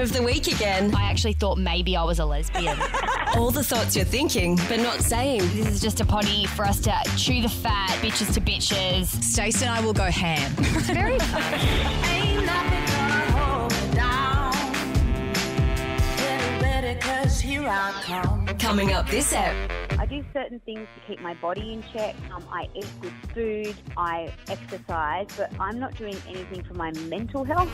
of the week again. I actually thought maybe I was a lesbian. All the thoughts you're thinking, but not saying. this is just a potty for us to chew the fat, bitches to bitches. Stacey and I will go ham. It's very fun. Here I come. Coming up this ep. I do certain things to keep my body in check. Um, I eat good food, I exercise, but I'm not doing anything for my mental health.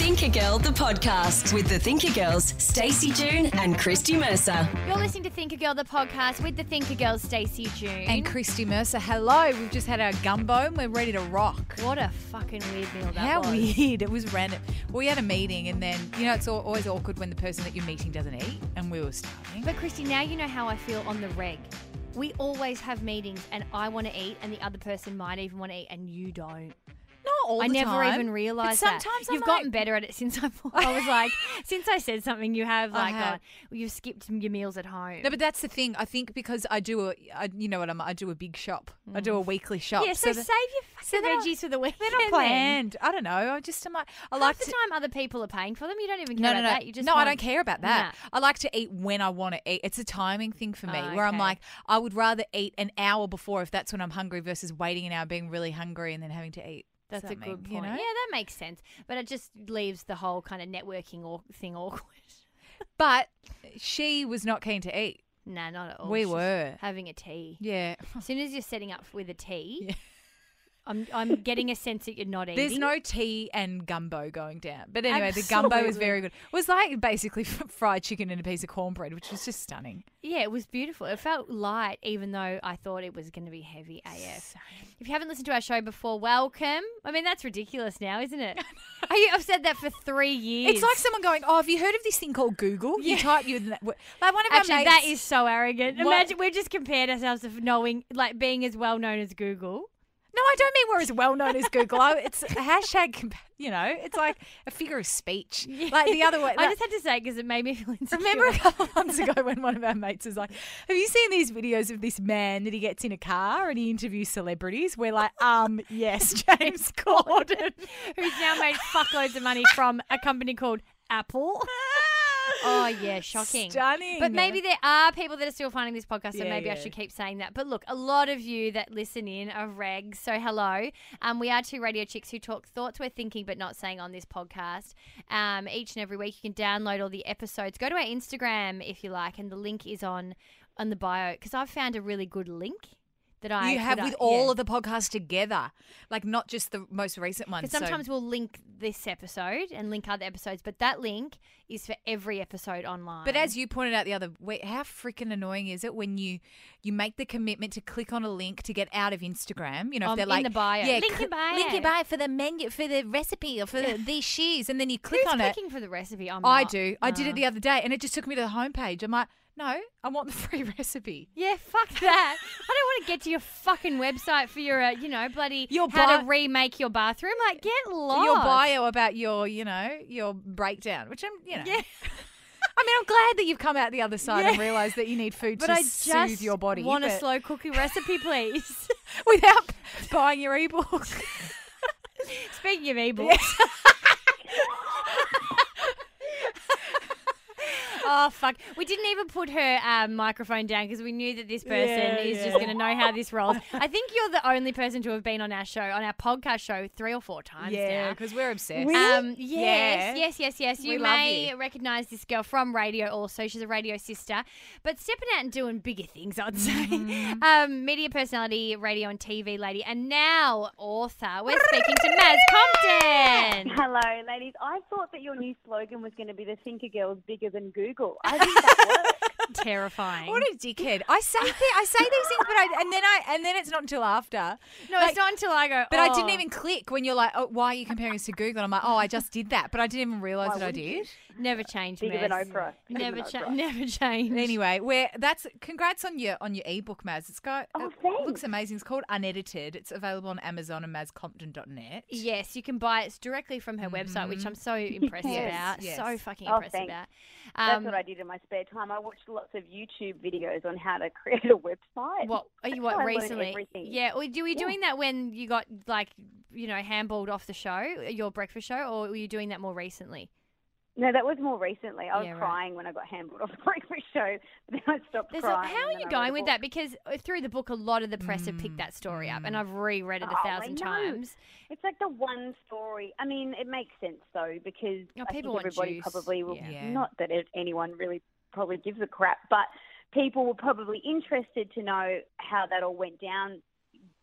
Thinker Girl, the podcast with the Thinker Girls, Stacey June and Christy Mercer. You're listening to Thinker Girl, the podcast with the Thinker Girls, Stacey June. And Christy Mercer, hello. We've just had our gumbo and we're ready to rock. what a fucking weird meal that How was. weird. It was random. We had a meeting and then, you know, it's always awkward when the person that you're meeting doesn't eat and we were But Christy, now you know how I feel on the reg. We always have meetings and I want to eat and the other person might even want to eat and you don't. Not all I the never time, even realised that. sometimes I'm You've like- gotten better at it since I, I was like, since I said something, you have I like, have. gone, well, you've skipped your meals at home. No, but that's the thing. I think because I do a, I, you know what I'm, I do a big shop. I do a weekly shop. Mm. yeah, so, that- save your so fucking they're not- veggies for the weekend. They're not then. planned. I don't know. I just am like, I Half like the to. time, other people are paying for them. You don't even care No, no, about no. that. You just no, I want- don't care about that. Nah. I like to eat when I want to eat. It's a timing thing for me, Oh, where I'm okay. like, I would rather eat an hour before if that's when I'm hungry versus waiting an hour, being really hungry, and then having to eat. That's a good point. You know? Yeah, that makes sense. But it just leaves the whole kind of networking or thing awkward. But she was not keen to eat. nah, not at all. We She's were. having a tea. Yeah. As soon as you're setting up with a tea, Yeah. I'm I'm getting a sense that you're not eating. There's no tea and gumbo going down. But anyway, the gumbo was very good. It was like basically fried chicken and a piece of cornbread, which was just stunning. Yeah, it was beautiful. It felt light, even though I thought it was going to be heavy AF. If you haven't listened to our show before, welcome. I mean, that's ridiculous now, isn't it? I, I've said that for three years. It's like someone going, "Oh, have you heard of this thing called Google?" You type you like one of our Actually, mates. that is so arrogant. What? Imagine we've just compared ourselves to knowing, like, being as well known as Google. No, I don't mean we're as well known as Google. I, it's a hashtag, you know, it's like a figure of speech. Like the other way. I like- just had to say because it made me feel insecure. Remember a couple of months ago when one of our mates was like, Have you seen these videos of this man that he gets in a car and he interviews celebrities? We're like, Um, yes, James Corden. who's now made fuckloads of money from a company called Apple. Oh yeah, shocking. Stunning. But maybe there are people that are still finding this podcast, so Yeah, maybe I yeah. should keep saying that. But look, a lot of you that listen in are regs, so hello. Um, we are two radio chicks who talk thoughts we're thinking but not saying on this podcast. Um, each and every week you can download all the episodes. Go to our Instagram if you like, and the link is on on the bio because I've found a really good link that I you have I- with all yeah. of the podcasts together, like not just the most recent ones. Because So- sometimes we'll link this episode and link other episodes, but that link is for every episode online. But as you pointed out the other week, how freaking annoying is it when you you make the commitment to click on a link to get out of Instagram? You know, if Um, they're in like the bio. yeah, Link in cl- bio. link in bio for the menu for the recipe or for the, these shoes, and then you click Who's on it. clicking for the recipe? I'm I not. do. I did Uh. it the other day, and it just took me to the homepage. I'm like, no, I want the free recipe. Yeah, fuck that. I don't want to get to your fucking website for your, uh, you know, bloody Your how to remake your bathroom. Like, get lost. Your bio about your, you know, your breakdown, which I'm, you know. Yeah. I mean, I'm glad that you've come out the other side and realised that you need food But to I soothe your body. want a slow cookie recipe, please. without buying your ebook. Speaking of ebooks. Oh fuck! We didn't even put her um, microphone down because we knew that this person Yeah, is yeah. just going to know how this rolls. I think you're the only person to have been on our show, on our podcast show, three or four times yeah, because we're obsessed. Um, yes, Yeah. yes, yes, yes. You We may you. recognise this girl from radio also. She's a radio sister, but stepping out and doing bigger things, I'd say. Mm-hmm. Um, media personality, radio and TV lady, and now author. We're speaking to Maz Compton. Hello, ladies. I thought that your new slogan was going to be the Thinker Girls bigger than Google. I think that worked. Terrifying. What a dickhead! I say thi- I say these things, but I and then I and then it's not until after. no, Like- it's not until I go. But I didn't "Oh." even click when you're like, oh, why are you comparing us to Google? And I'm like, oh, I just did that, but I didn't even realize Why that I wouldn't you? did. Never change. Big of an Oprah. Never change. Never change. Anyway, where that's congrats on your on your ebook, Maz. It's got Oh, it thanks. looks amazing. It's called Unedited. It's available on Amazon and mazcompton.net. Yes, you can buy it directly from her mm-hmm. website, which I'm so impressed Yes, about. yes. So fucking Oh, impressed thanks. about. That's Um, what I did in my spare time. I watched lots of YouTube videos on how to create a website. What are you what how I learned recently? Yeah, were you Yeah. doing that when you got like you know handballed off the show, your breakfast show, or were you doing that more recently? No, that was more recently. I was Yeah, right. crying when I got handled off the breakfast show, but then I stopped There's a, crying. how are you going with that? Because uh, through the book, a lot of the press have picked that story up, and I've reread it a Oh, I thousand times. It's like the one story. I mean, it makes sense though because Oh, I think want everybody juice. probably will. Yeah. Yeah. Not that anyone really probably gives a crap, but people were probably interested to know how that all went down.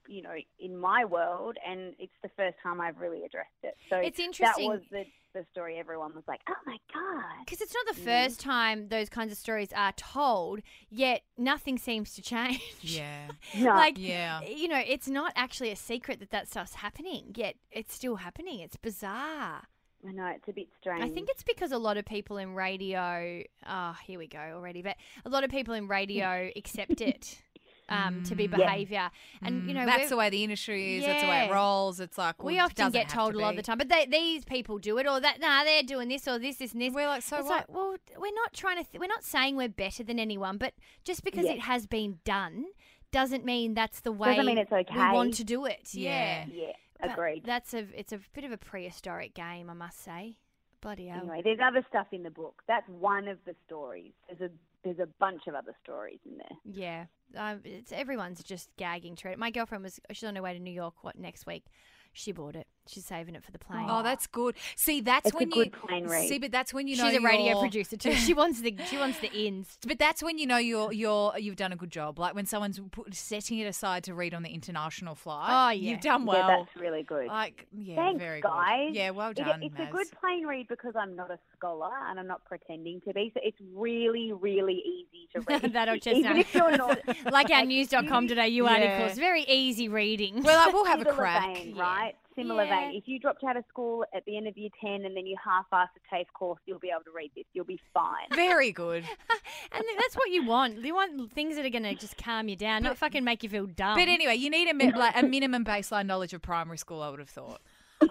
You know, in my world, and it's the first time I've really addressed it. So It's interesting. That was the the story. Everyone was like, "Oh my god!" Because it's not the mm. first time those kinds of stories are told, yet nothing seems to change. Yeah. No. like, Yeah. you know, it's not actually a secret that that stuff's happening, yet it's still happening. It's bizarre. I know it's a bit strange. I think it's because a lot of people in radio, oh, here we go already, but a lot of people in radio accept it um, to be behaviour. And, you know, Mm. that's the way the industry is. That's the way it rolls. It's like well, we often get told to a lot of the time, but they, these people do it, or that nah, they're doing this or this, this, and this. We're like, so it's what? like, well, we're not trying to. Th- we're not saying we're better than anyone, but just because Yeah. it has been done doesn't mean that's the way Doesn't mean it's okay. we want to do it. Yeah. Yeah, yeah, But agreed. That's a. It's a bit of a prehistoric game, I must say. Bloody hell. Anyway, there's other stuff in the book. That's one of the stories. There's a there's a bunch of other stories in there. Yeah, um, it's everyone's just gagging to it. My girlfriend was she's on her way to New York. What next week? She bought it. She's saving it for the plane. Oh, that's good. See, that's It's a when good you plane read. see, but that's when you know she's a radio you're- producer too. She wants the she wants the ins. But that's when you know you're you're you've done a good job. Like when someone's put, setting it aside to read on the international flight. Oh, yeah. you've done well. Yeah, well. that's really good. like yeah, Thanks, very guys. good. Yeah, well It- done. it's Maz. a good plane read because I'm not a scholar and I'm not pretending to be. So it's really, really easy to read. That'll just even know. if you're not. like our news.com.au Yeah. articles. Very easy reading. Well, like, we'll have a Similar crack. vein, right? Similar Yeah. vein. If you dropped out of school at the end of year 10 and then you half-ass a TAFE course, you'll be able to read this. You'll be fine. Very good. and that's what you want. You want things that are going to just calm you down, not fucking make you feel dumb. But anyway, you need a mi- like a minimum baseline knowledge of primary school. I would have thought.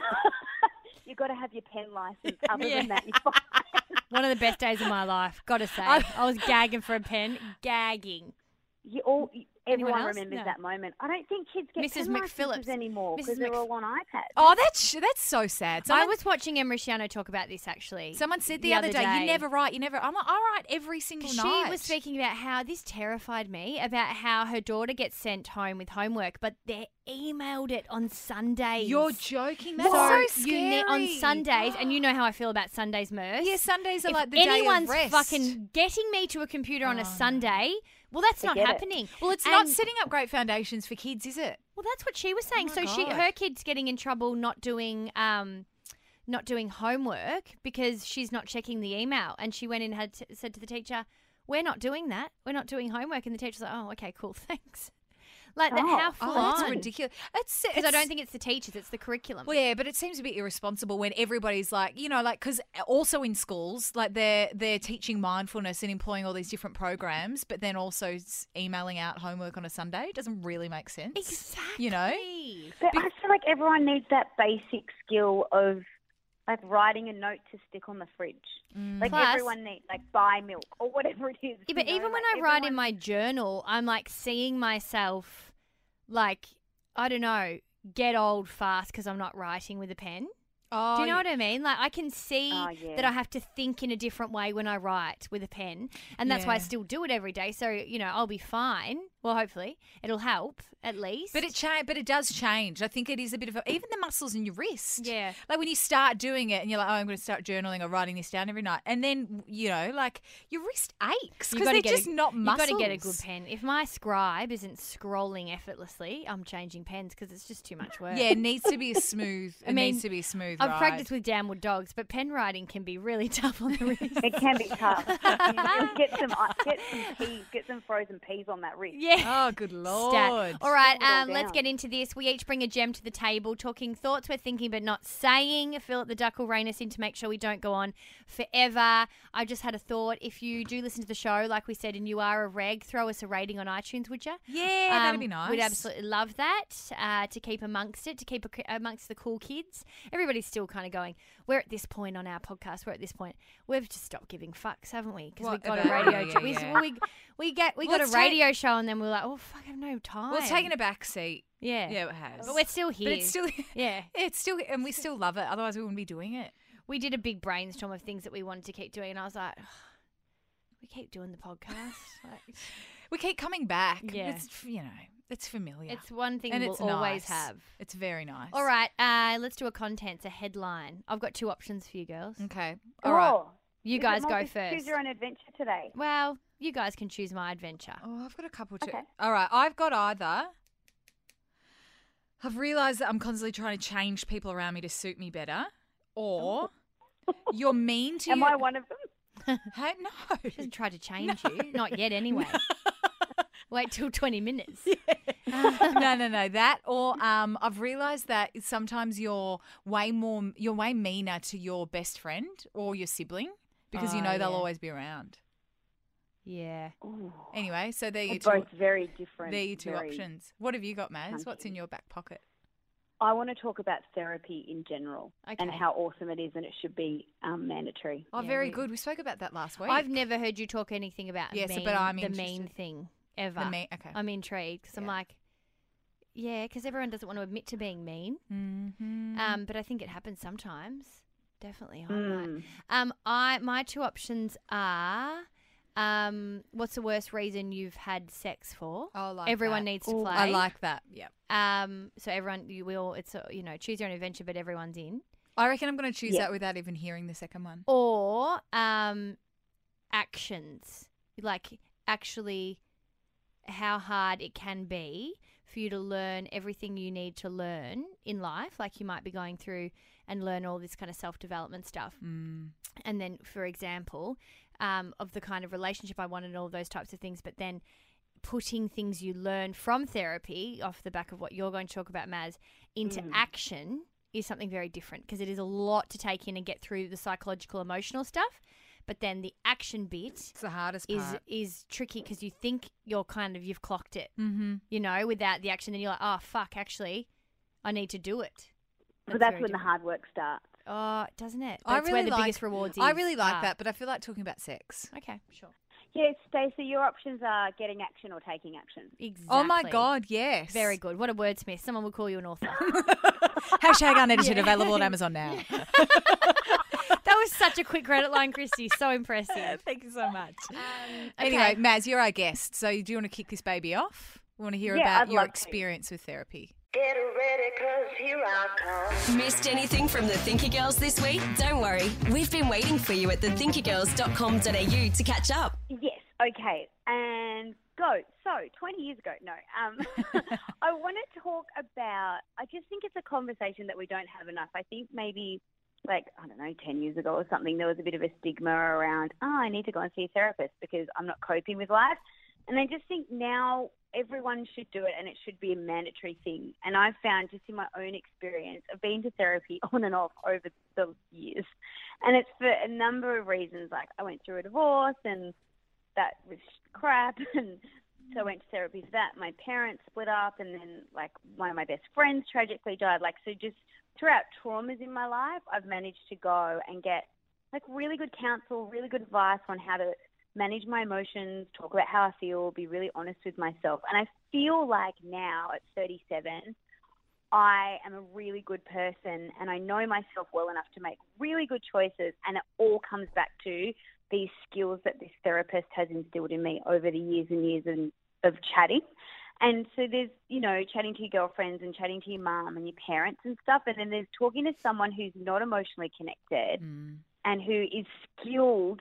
You've got to have your pen license. Other Yeah. than that, you're fine. One of the best days of my life, gotta say. I was gagging for a pen, gagging. You all, everyone remembers No. that moment. I don't think kids get Mrs. McPhillips. anymore because they're Mc- all on iPads. Oh, that's that's so sad. I was watching Em Rusciano talk about this actually. someone said the, other day, you never write. You never. I'm like, I write every single night. She was speaking about how this terrified me about how her daughter gets sent home with homework, but they're emailed it on Sundays. You're joking. That's so so, scary. ne- on Sundays, and you know how I feel about Sundays, Merce. Yeah, Sundays are if like the day of anyone's rest. fucking getting me to a computer on a oh, Sunday, well, that's not Forget it. happening. Well, it's not setting up great foundations for kids, is it? Well, that's what she was saying. Oh so my she, her kid's getting in trouble not doing, um, not doing homework because she's not checking the email, and she went in and had t- said to the teacher, "We're not doing that. We're not doing homework." And the teacher's like, "Oh, okay, cool, thanks." Like that, Oh, how oh, full Oh, that's on? ridiculous. It's Because I don't think it's the teachers; it's the curriculum. Well, yeah, but it seems a bit irresponsible when everybody's like, you know, like because also in schools, like they're they're teaching mindfulness and employing all these different programs, but then also emailing out homework on a Sunday doesn't really make sense. exactly. You know, But I feel like everyone needs that basic skill of like writing a note to stick on the fridge. Mm. Like Plus- everyone needs like buy milk or whatever it is. Yeah, but know, even when like I write in my journal, I'm like seeing myself, like I don't know, get old fast because I'm not writing with a pen. oh, Do you know what I mean? Like I can see Oh, yeah. that I have to think in a different way when I write with a pen, and that's why I still do it every day. So you know, I'll be fine Well, hopefully it'll help at least. But it cha- but it does change. I think it is a bit of a, even the muscles in your wrist. Yeah. Like when you start doing it and you're like, oh, I'm going to start journaling or writing this down every night, and then you know, like your wrist aches because gotta they're just a, not You've got to get a good pen. If my scribe isn't scrolling effortlessly, I'm changing pens because it's just too much work. Yeah, it needs to be a smooth. It I mean, needs to be a smooth. I've ride. practiced with downward dogs, but pen writing can be really tough on the wrist. It can be tough. Get some uh, get some peas, get some frozen peas on that wrist. yeah. Oh, good lord! Stat. All right, Put it all um, let's get into this. We each bring a gem to the table, talking thoughts we're thinking but not saying. Philip the Duck will rein us in to make sure we don't go on forever. I just had a thought. If you do listen to the show, like we said, and you are a reg, throw us a rating on iTunes, would you? Yeah, that'd Um, be nice. We'd absolutely love that uh, to keep amongst it, to keep amongst the cool kids. Everybody's still kind of going. We're at this point on our podcast. We're at this point. We've just stopped giving fucks, haven't we? Because we What got a radio. yeah, show. we, yeah. well, we we get we Well, got a it's ta- radio show, and then we're like, oh fuck, I have no time. Well, it's taken a back seat. Yeah. Yeah, it has. But we're still here. But it's still. Yeah. It's still, and we still love it. Otherwise, we wouldn't be doing it. We did a big brainstorm of things that we wanted to keep doing, and I was like, we keep doing the podcast. Like, We keep coming back. Yeah. It's you know, it's familiar. it's one thing and we'll it's always nice. have. It's very nice. All right, uh, let's do a contents, a headline. I've got two options for you girls. Okay. All right. Oh, You guys go first. Choose your own adventure today. Well, you guys can choose my adventure. Oh, I've got a couple too. Okay. All right, I've got either. I've realised that I'm constantly trying to change people around me to suit me better, or you're mean to Am your- I one of them? Hey, no. She hasn't tried to change you. Not yet, anyway. Wait till 20 minutes. no, no, no. That or um, I've realised that sometimes you're way more, you're way meaner to your best friend or your sibling because you Oh, know they'll yeah. always be around. Yeah. Ooh, Anyway, so there you they're two. both very different. There you two options. What have you got, Maz? What's in your back pocket? I want to talk about therapy in general and how awesome it is, and it should be um, mandatory. Oh, Yeah, very we- good. We spoke about that last week. I've never heard you talk anything about Yes, but I'm the mean thing ever. The mean- okay. I'm intrigued because I'm like, yeah, because everyone doesn't want to admit to being mean. Mhm. Um, but I think it happens sometimes. Definitely, I'm Mm. Um, I my two options are, um, what's the worst reason you've had sex for? Oh, like everyone that. needs to Ooh, play. I like that. Yeah. Um, so everyone, you will. It's a, you know, choose your own adventure, but everyone's in. I reckon I'm going to choose Yeah. that without even hearing the second one. Or um, actions, like actually, how hard it can be for you to learn everything you need to learn in life. Like you might be going through and learn all this kind of self development stuff. Mm. and then for example um, of the kind of relationship i wanted and all those types of things but then putting things you learn from therapy off the back of what you're going to talk about maz into action is something very different because it is a lot to take in and get through the psychological emotional stuff but then the action bit It's the hardest is part. is tricky because you think you're kind of you've clocked it mm-hmm. you know without the action then you're like oh fuck actually i need to do it So that's very when the hard work starts. Oh doesn't it I that's really where the like, biggest rewards I really like are. that, but I feel like talking about sex. okay sure Yes, Stacey, your options are getting action or taking action. Exactly. Oh my God, yes. Very good. What a wordsmith. Someone will call you an author. Hashtag unedited available on Amazon now. that was such a quick credit line, Christy. So impressive. Thank you so much. Um, Anyway, okay. Maz, you're our guest. So do you want to kick this baby off? We want to hear Yeah, about I'd your love to. experience with therapy. Get ready, cause here I come. Missed anything from the Thinker Girls this week? Don't worry, we've been waiting for you at thethinkergirls.com.au to catch up. Yes, okay. And go. So, 20 years ago, no. Um, I want to talk about, I just think it's a conversation that we don't have enough. I think maybe, like, I don't know, 10 years ago or something, there was a bit of a stigma around, oh, I need to go and see a therapist because I'm not coping with life. And I just think now everyone should do it and it should be a mandatory thing. And I've found just in my own experience, I've been to therapy on and off over the years. And it's for a number of reasons. Like I went through a divorce and that was crap. And so I went to therapy for that. My parents split up and then like one of my best friends tragically died. Like, so just throughout traumas in my life, I've managed to go and get like really good counsel, really good advice on how to manage my emotions, talk about how I feel, be really honest with myself. And I feel like now at 37, I am a really good person and I know myself well enough to make really good choices. And it all comes back to these skills that this therapist has instilled in me over the years and years and of chatting. And so there's, you know, chatting to your girlfriends and chatting to your mum and your parents and stuff. And then there's talking to someone who's not emotionally connected Mm. and who is skilled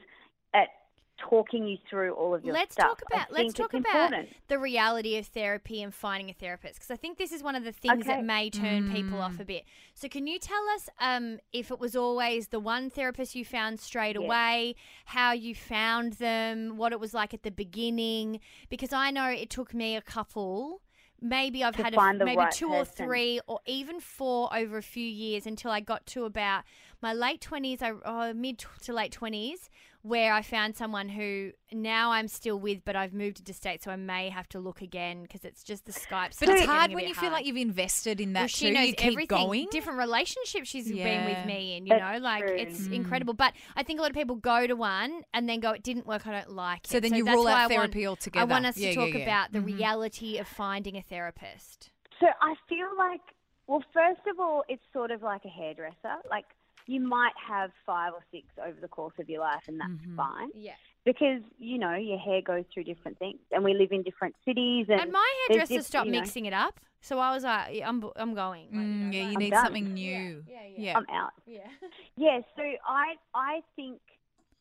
talking you through all of your Let's stuff. talk I about let's talk about important. the reality of therapy and finding a therapist because I think this is one of the things that may turn people Mm. off a bit. So can you tell us um, if it was always the one therapist you found straight Yes. away, how you found them, what it was like at the beginning? Because I know it took me a couple. Maybe I've had a, maybe right two or three or even four over a few years until I got to about my late twenties, I oh, mid to late twenties, where I found someone who now I'm still with, but I've moved into state, so I may have to look again because it's just the Skype. But it's hard when bit you feel like you've invested in that Well, she too. knows you keep everything. going. Different relationships she's been with me, and you That's know, like true. it's Mm. incredible. But I think a lot of people go to one and then go, "It didn't work. I don't like it." So it." then you that's rule why out I want- therapy altogether. I want us Yeah, to talk yeah. about the Mhm. reality of finding a therapist. So I feel like, well, first of all, it's sort of like a hairdresser. Like you might have five or six over the course of your life, and that's Mhm. fine Yeah. because you know your hair goes through different things, and we live in different cities. And, And my hairdresser diff- stopped you know, mixing it up, so I was like, yeah, "I'm, I'm going." Like, you Mm, know, yeah, you I'm need done. something new. Yeah, yeah, yeah. I'm out. yeah. Yeah, so I I think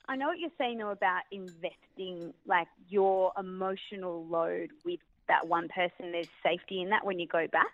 I know what you're saying though about investing like your emotional load with that one person. There's safety in that when you go back.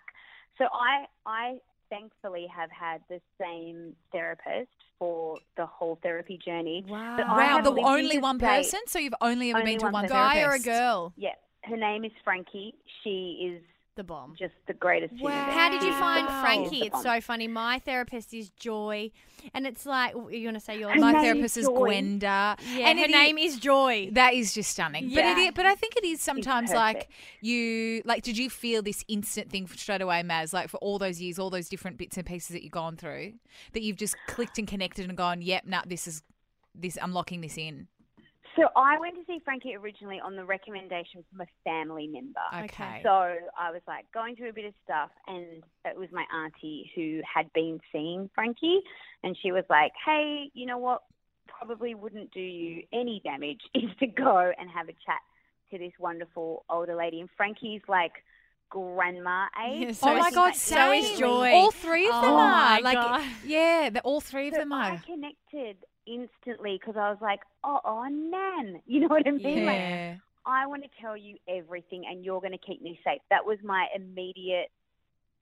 So I I thankfully have had the same therapist for the whole therapy journey. Wow. But Wow, the only one person. So you've only ever Only been to one one. Guy or a girl? Yeah, her name is Frankie. She is The bomb. just the greatest. Wow. being. How did you find the- Frankie? It's so funny. My therapist is Joy, and it's like you want to say your My therapist is is Gwenda. yeah, and her name is Joy. That is just stunning. But Yeah. it is, but I think it is sometimes like you like did you feel this instant thing straight away, Maz, like for all those years, all those different bits and pieces that you've gone through, that you've just clicked and connected and gone, Yep, nah, this is this I'm locking this in. So I went to see Frankie originally on the recommendation from a family member. Okay. So I was like going through a bit of stuff, and it was my auntie who had been seeing Frankie, and she was like, "Hey, you know what? Probably wouldn't do you any damage is to go and have a chat to this wonderful older lady." And Frankie's like grandma age. Yeah, oh my is- god, so is. Joy. All three of them Oh are. my like God. yeah, the, all three of So them I are. connected instantly because I was like, "Oh, oh, nan," you know what I mean? Like, I want to tell you everything and you're going to keep me safe. That was my immediate,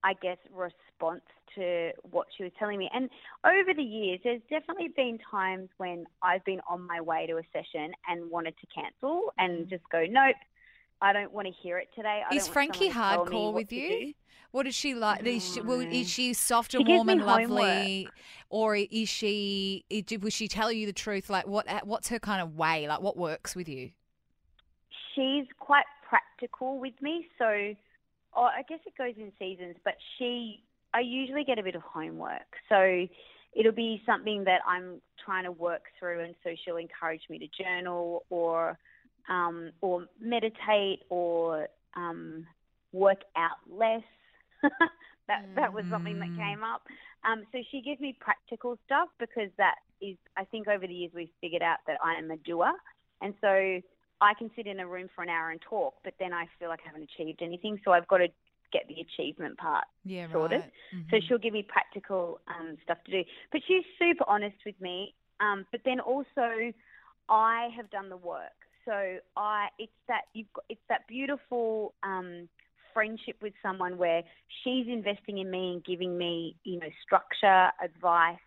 I guess, response to what she was telling me. And over the years, there's definitely been times when I've been on my way to a session and wanted to cancel and mm. just go, nope, I don't want to hear it today. I Is Frankie someone to tell me hardcore with you? do." What is she like? Is she, well, is mm. she soft and She warm and homework. lovely, or is she? Did will she tell you the truth? Like what? Uh, what's her kind of way? Like what works with you? she's quite practical with me. So oh, I guess it goes in seasons, but she, I usually get a bit of homework. So it'll be something that I'm trying to work through, and so she'll encourage me to journal or, um, or meditate or um, work out less. that that was something that Mm. came up. Um, so she gives me practical stuff because that is, I think over the years we've figured out that I am a doer, and so I can sit in a room for an hour and talk, but then I feel like I haven't achieved anything. So I've got to get the achievement part Yeah, sorted. right. So Mhm. she'll give me practical um, stuff to do. But she's super honest with me. Um, but then also, I have done the work. So I, it's that you've got, it's that beautiful um, friendship with someone where she's investing in me and giving me, you know, structure, advice,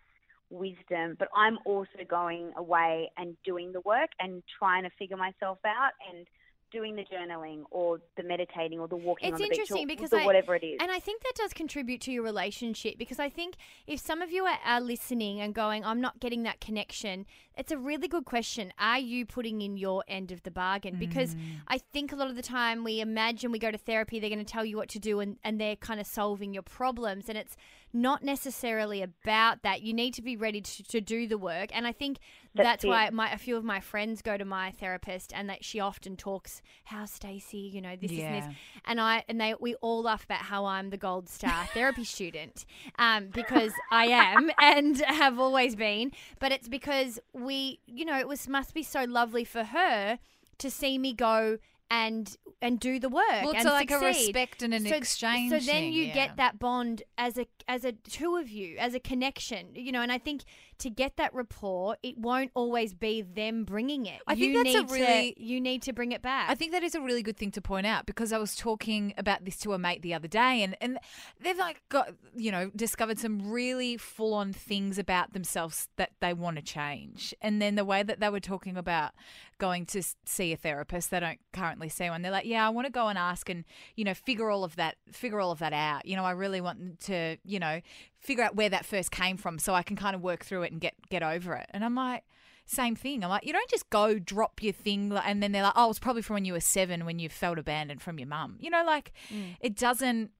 wisdom. But I'm also going away and doing the work and trying to figure myself out and doing the journaling or the meditating or the walking It's on the beach interesting or because the I- whatever it is. And I think that does contribute to your relationship because I think if some of you are, are listening and going, I'm not getting that connection, it's a really good question. Are you putting in your end of the bargain? Because mm. I think a lot of the time we imagine we go to therapy, they're going to tell you what to do and, and they're kind of solving your problems. And it's not necessarily about that. You need to be ready to, to do the work. And I think that's, That's why my, a few of my friends go to my therapist and that she often talks, how Stacey, you know, this is Yeah. this and I and they we all laugh about how I'm the gold star therapy student um, because I am and have always been. But it's because we, you know, it was must be so lovely for her to see me go and and do the work. Well, it's and like a succeed. respect and an so, exchange So then you yeah. get that bond as a as a two of you, as a connection, you know. And I think to get that rapport, it won't always be them bringing it. I think you that's a need to- really- you need to bring it back. I think that is a really good thing to point out because I was talking about this to a mate the other day, and, and they've like got you know discovered some really full on things about themselves that they want to change, and then the way that they were talking about going to see a therapist, they don't currently see one. They're like, yeah, I want to go and ask and you know figure all of that figure all of that out. You know, I really want to you know figure out where that first came from so I can kind of work through it and get get over it. And I'm like same thing. I'm like, you don't just go drop your thing, and then they're like, oh, it's probably from when you were seven when you felt abandoned from your mum. You know, like mm. it doesn't.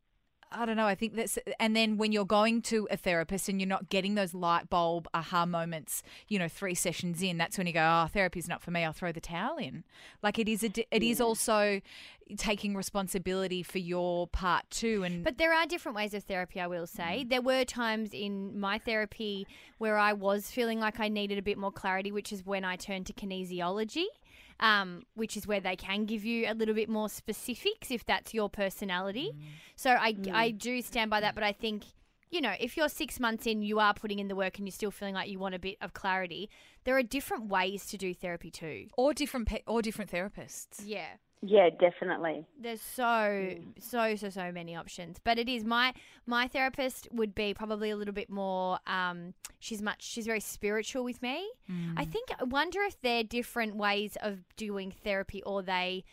I don't know. I think that's, and then when you're going to a therapist and you're not getting those light bulb aha moments, you know, three sessions in, that's when you go, oh, therapy's not for me. I'll throw the towel in. Like it is, a, it is also taking responsibility for your part too. And But there are different ways of therapy, I will Mm. say. There were times in my therapy where I was feeling like I needed a bit more clarity, which is when I turned to kinesiology, um, which is where they can give you a little bit more specifics if that's your personality. Mm. So I, I do stand by that, but I think. You know, if you're six months in, you are putting in the work and you're still feeling like you want a bit of clarity, there are different ways to do therapy too. or different, pe- or different therapists. Yeah. Yeah, definitely. There's so so so so many options, but it is my my therapist would be probably a little bit more. Um, she's much she's very spiritual with me. I think I wonder if they're different ways of doing therapy, or they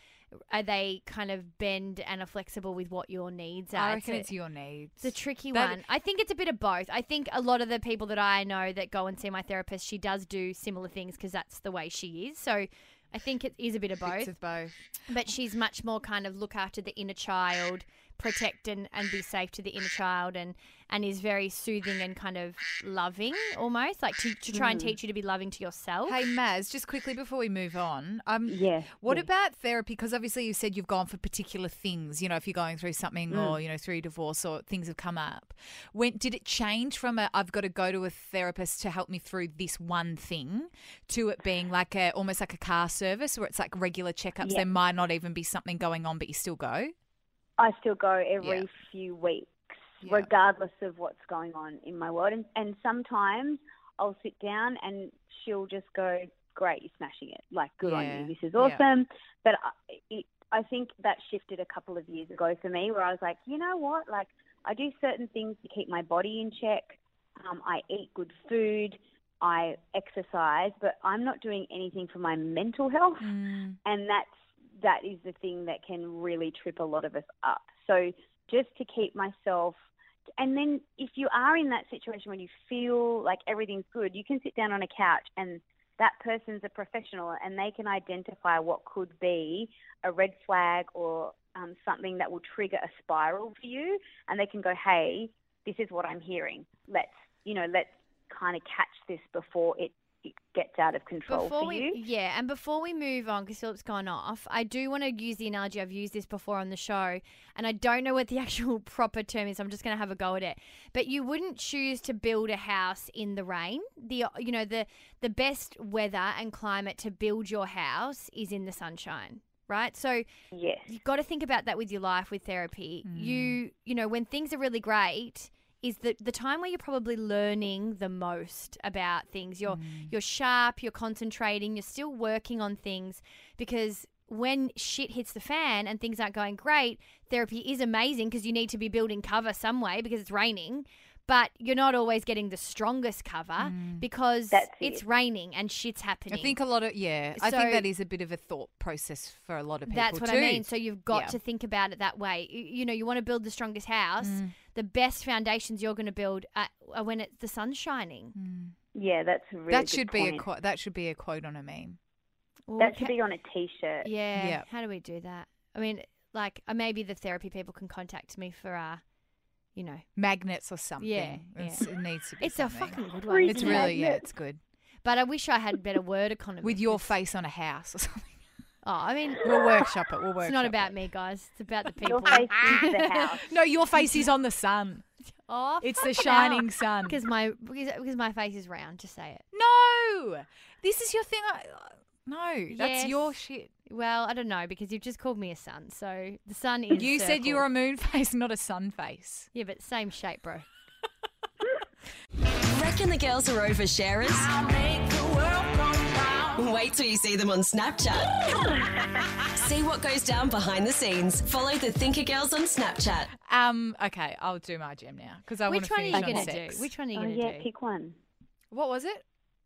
are they kind of bend and are flexible with what your needs are. I It's reckon a- it's your needs. it's a tricky That- one. I think it's a bit of both. I think a lot of the people that I know that go and see my therapist, she does do similar things because that's the way she is. So I think it is a bit of both both. but she's much more kind of look after the inner child protect and, and be safe to the inner child and and is very soothing and kind of loving almost like to, to try and teach you to be loving to yourself Hey Maz, just quickly before we move on, um, Yeah, What yeah. about therapy? Because obviously you said you've gone for particular things. You know, if you're going through something or you know through a divorce or things have come up. When did it change from a I've got to go to a therapist to help me through this one thing to it being like a almost like a car service where it's like regular checkups? Yeah. There might not even be something going on, but you still go. I still go every Yeah. few weeks, Yeah. regardless of what's going on in my world. And, and sometimes I'll sit down and she'll just go, "Great, you're smashing it! Like, good on you. This is Yeah. awesome." But I, it, I think that shifted a couple of years ago for me, where I was like, you know what? Like, I do certain things to keep my body in check. Um, I eat good food. I exercise, but I'm not doing anything for my mental health Mm. and that's that is the thing that can really trip a lot of us up. So just to keep myself and then if you are in that situation when you feel like everything's good, you can sit down on a couch and that person's a professional and they can identify what could be a red flag or um, something that will trigger a spiral for you and they can go, hey, this is what I'm hearing. Let's, you know, let's kind of catch this before it, it gets out of control before for we you. yeah and before we move on because philip's gone off i do want to use the analogy i've used this before on the show and i don't know what the actual proper term is i'm just going to have a go at it. But you wouldn't choose to build a house in the rain. The you know the the best weather and climate to build your house is in the sunshine right? So Yes. you've got to think about that with your life with therapy. You mm. you know when things are really great is the the time where you're probably learning the most about things. You're mm. you're sharp you're concentrating you're still working on things because when shit hits the fan and things aren't going great therapy is amazing because you need to be building cover some way because it's raining but you're not always getting the strongest cover because That's it's it. raining and shit's happening I think a lot of yeah. I So- think that is a bit of a thought process for a lot of people. That's what too. I mean. So you've got Yeah. to think about it that way. You, you know, you want to build the strongest house. Mm. The best foundations you're going to build are, are when it's the sun's shining. Yeah, that's a really that good should be a point. quote. That should be a quote on a meme. Well, That ca- should be on a t-shirt. Yeah. Yeah. How do we do that? I mean, like uh, maybe the therapy people can contact me for, uh, you know, Magnets or something. Yeah, It's, yeah. it needs to be. it's a fucking good one. It's really yeah. It's good But I wish I had better word economy. with your face on a house or something. Oh, I mean, We'll workshop it. We'll workshop. it's not it. about me, guys. It's about the people. Your face is the house. No, your face is on the sun. oh, It's the shining sun. because my because, because my face is round. Just say it. No, this is your thing. I, uh, no, that's your shit. Well, I don't know because you've just called me a sun. So the sun is. You said you were a moon face, not a sun face. Yeah, but same shape, bro. Reckon the girls are oversharers? Wait till you see them on Snapchat. see what goes down behind the scenes. Follow the Thinker Girls on Snapchat. Um. Okay, I'll do my gem now because I want Which to one are you finish on going to sex. do? Which one are you Oh going to yeah, do? pick one. What was it?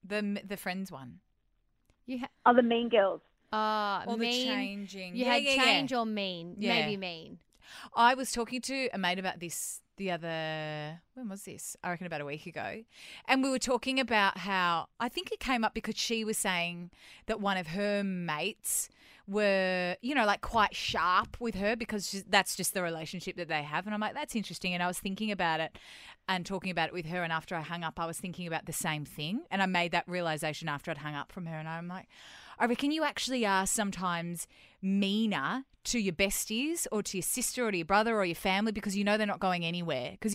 The the friends one. You ha- Oh, the Mean Girls. Uh, Or the mean. changing. You Yeah, had yeah, yeah. change or mean. Yeah. Maybe mean. I was talking to a mate about this the other when was this? I reckon about a week ago. And we were talking about how I think it came up because she was saying that one of her mates were, you know, like quite sharp with her because she's, that's just the relationship that they have. And I'm like, that's interesting. And I was thinking about it and talking about it with her. And after I hung up, I was thinking about the same thing. And I made that realization after I'd hung up from her. And I'm like, I reckon you actually are sometimes meaner to your besties or to your sister or to your brother or your family because you know they're not going anywhere. Because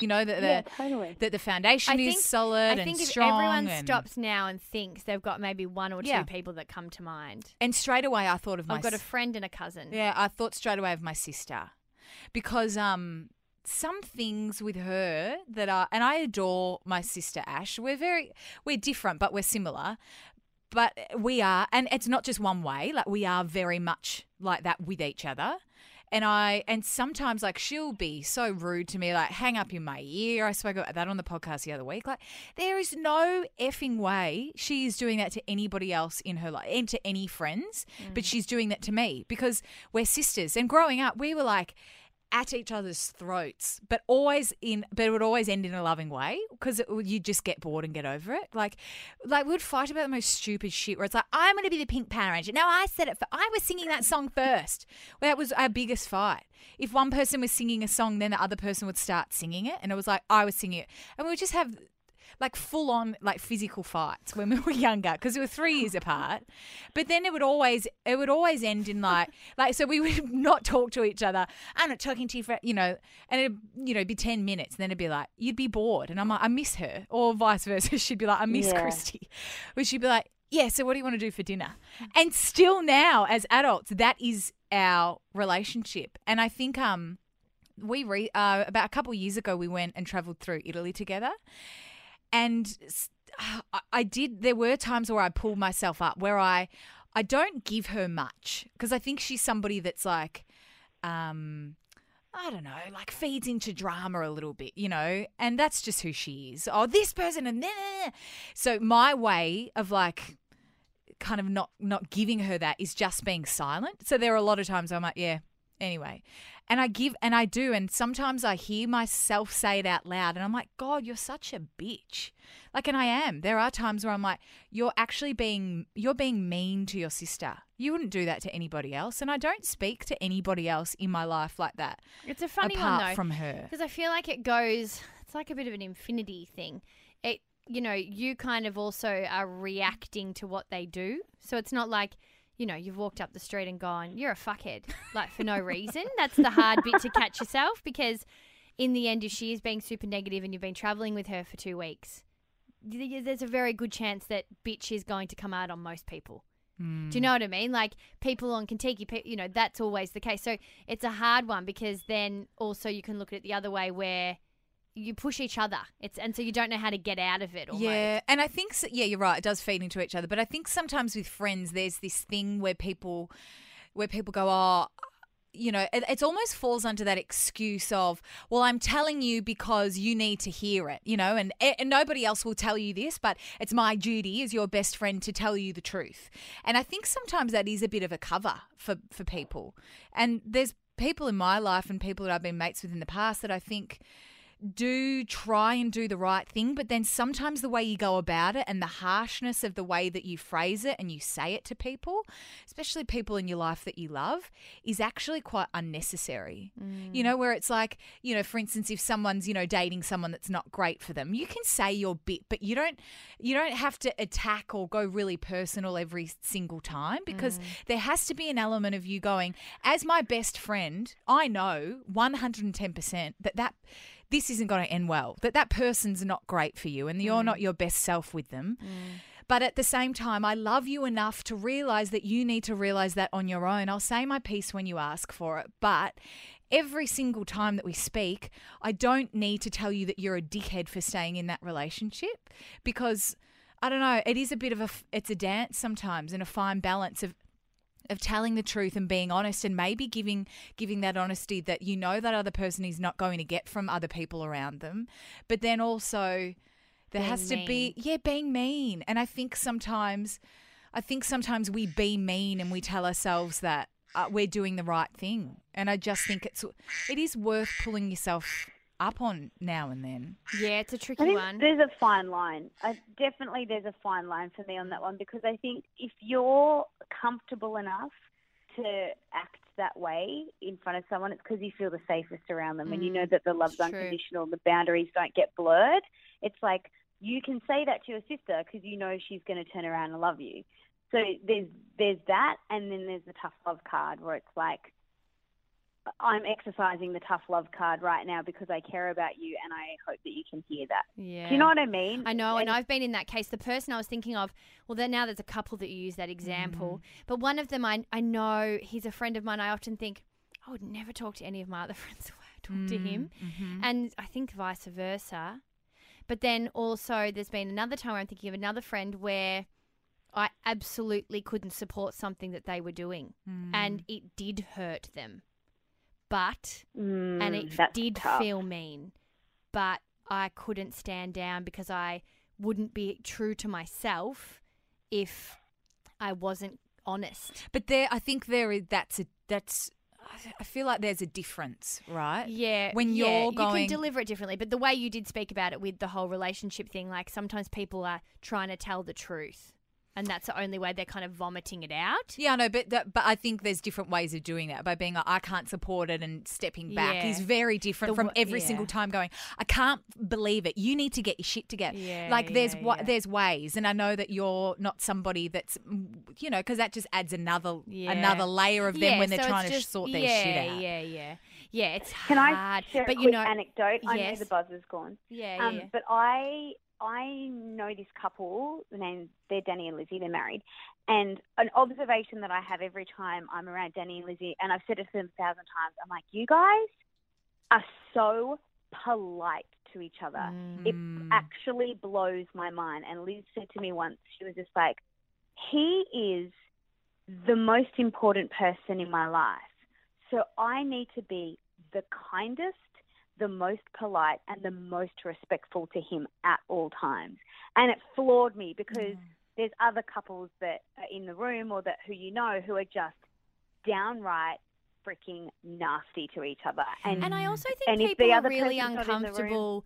you know that the, Yeah, totally. that the foundation I think, is solid I think and if strong. everyone and, stops now and thinks they've got maybe one or two Yeah. people that come to mind. and straight away I thought of my I've got a friend and a cousin. Yeah, I thought straight away of my sister because um some things with her that are and I adore my sister Ash. We're very we're different but we're similar. But we are and it's not just one way, like we are very much like that with each other. And I and sometimes like she'll be so rude to me, like hang up in my ear. I spoke about that on the podcast the other week. Like there is no effing way she is doing that to anybody else in her life and to any friends, but mm. she's doing that to me because we're sisters. And growing up, we were like at each other's throats, but always in, but it would always end in a loving way because you just get bored and get over it. Like, like we would fight about the most stupid shit where it's like, I'm going to be the pink Power Ranger. No, I said it. For, I was singing that song first. That was our biggest fight. If one person was singing a song, then the other person would start singing it, and it was like I was singing it, and we would just have like full on like physical fights when we were younger because we were three years apart. But then it would always it would always end in like like so we would not talk to each other. I'm not talking to you for you know, and it you know be ten minutes, and then it'd be like you'd be bored, and I'm like I miss her, or vice versa. She'd be like I miss Yeah. Christy, but she'd be like yeah. So what do you want to do for dinner? And still now as adults, that is our relationship, and I think um we re- uh, about a couple of years ago we went and traveled through Italy together and I did there were times where I pulled myself up where I I don't give her much because I think she's somebody that's like um I don't know, like feeds into drama a little bit, you know, and that's just who she is. Oh, this person and then so my way of like kind of not not giving her that is just being silent. So there are a lot of times I'm like, yeah, anyway. And I give and I do and sometimes I hear myself say it out loud and I'm like, God, you're such a bitch. Like and I am. There are times where I'm like, you're actually being you're being mean to your sister. You wouldn't do that to anybody else and I don't speak to anybody else in my life like that. It's a funny apart one though, from her. because I feel like it goes. It's like a bit of an infinity thing. It, you know, you kind of also are reacting to what they do. So it's not like, you know, you've walked up the street and gone, you're a fuckhead, like for no reason. That's the hard bit to catch yourself because in the end, if she is being super negative and you've been traveling with her for two weeks, there's a very good chance that bitch is going to come out on most people. Do you hmm. know what I mean? Like people on Kentucky, you know, that's always the case. So it's a hard one because then also you can look at it the other way where you push each other. It's and so you don't know how to get out of it. Almost. Yeah, and I think so, yeah, you're right. It does feed into each other, but I think sometimes with friends, there's this thing where people, where people go, oh. You know, it, it almost falls under that excuse of, well, I'm telling you because you need to hear it, you know, and, and nobody else will tell you this, but it's my duty as your best friend to tell you the truth. And I think sometimes that is a bit of a cover for, for people. And there's people in my life and people that I've been mates with in the past that I think do try and do the right thing, but then sometimes the way you go about it and the harshness of the way that you phrase it and you say it to people, especially people in your life that you love, is actually quite unnecessary. You know, where it's like, you know, for instance, if someone's, you know, dating someone that's not great for them, you can say your bit, but you don't you don't have to attack or go really personal every single time because mm. there has to be an element of you going, as my best friend, I know 110% that that this isn't going to end well. That that person's not great for you and you're mm. not your best self with them. Mm. But at the same time, I love you enough to realize that you need to realize that on your own. I'll say my piece when you ask for it, but every single time that we speak, I don't need to tell you that you're a dickhead for staying in that relationship because I don't know, it is a bit of a it's a dance sometimes and a fine balance of of telling the truth and being honest and maybe giving giving that honesty that you know that other person is not going to get from other people around them. But then also there Being has to be yeah being mean. And i think sometimes i think sometimes we be mean and we tell ourselves that uh, we're doing the right thing. And i just think it's it is worth pulling yourself up on now and then Yeah, it's a tricky I think one. there's a fine line. I, definitely, there's a fine line for me on that one because I think if you're comfortable enough to act that way in front of someone, it's because you feel the safest around them and you know mm, that the love's it's true. unconditional, the boundaries don't get blurred. It's like you can say that to your sister because you know she's going to turn around and love you. So there's there's that, and then there's the tough love card where it's like I'm exercising the tough love card right now because I care about you and I hope that you can hear that. yeah. Do you know what I mean? I know, and I've been in that case. The person I was thinking of, well, then now there's a couple that use that example, mm-hmm. but one of them I I know he's a friend of mine. I often think I would never talk to any of my other friends the way I talk to him, mm-hmm. and I think vice versa. But then also, there's been another time where I'm thinking of another friend where I absolutely couldn't support something that they were doing, and mm. it did hurt them, but and Mm, it did tough. feel mean, but I couldn't stand down because I wouldn't be true to myself if I wasn't honest. but there i think there is that's a that's I feel like there's a difference, right? Yeah, When you're going, you can deliver it differently. But the way you did speak about it with the whole relationship thing, like sometimes people are trying to tell the truth, and that's the only way they're kind of vomiting it out. Yeah, I know, but that, but I think there's different ways of doing that. By being like, I can't support it and stepping back Yeah. is very different The from every yeah. single time going. I can't believe it. You need to get your shit together. Yeah, like there's yeah, wa- yeah. there's ways, and I know that you're not somebody that's mm, you know because that just adds another Yeah. another layer of them Yeah, when they're so trying it's to just- sort their yeah, shit out. Yeah, yeah, yeah. Yeah, it's Can hard, I share but a you quick know, anecdote? I know the buzzer's gone. yeah, yeah, Um, yeah. But I I know this couple, named they're Danny and Lizzie. They're married, and an observation that I have every time I'm around Danny and Lizzie, and I've said it to them a thousand times. I'm like, you guys are so polite to each other. Mm. It actually blows my mind. And Liz said to me once, she was just like, he is the most important person in my life. So I need to be the kindest, the most polite, and the most respectful to him at all times. And it floored me because there's other couples that are in the room or that who you know who are just downright freaking nasty to each other. And And I also think and if people are really person's not in the room- uncomfortable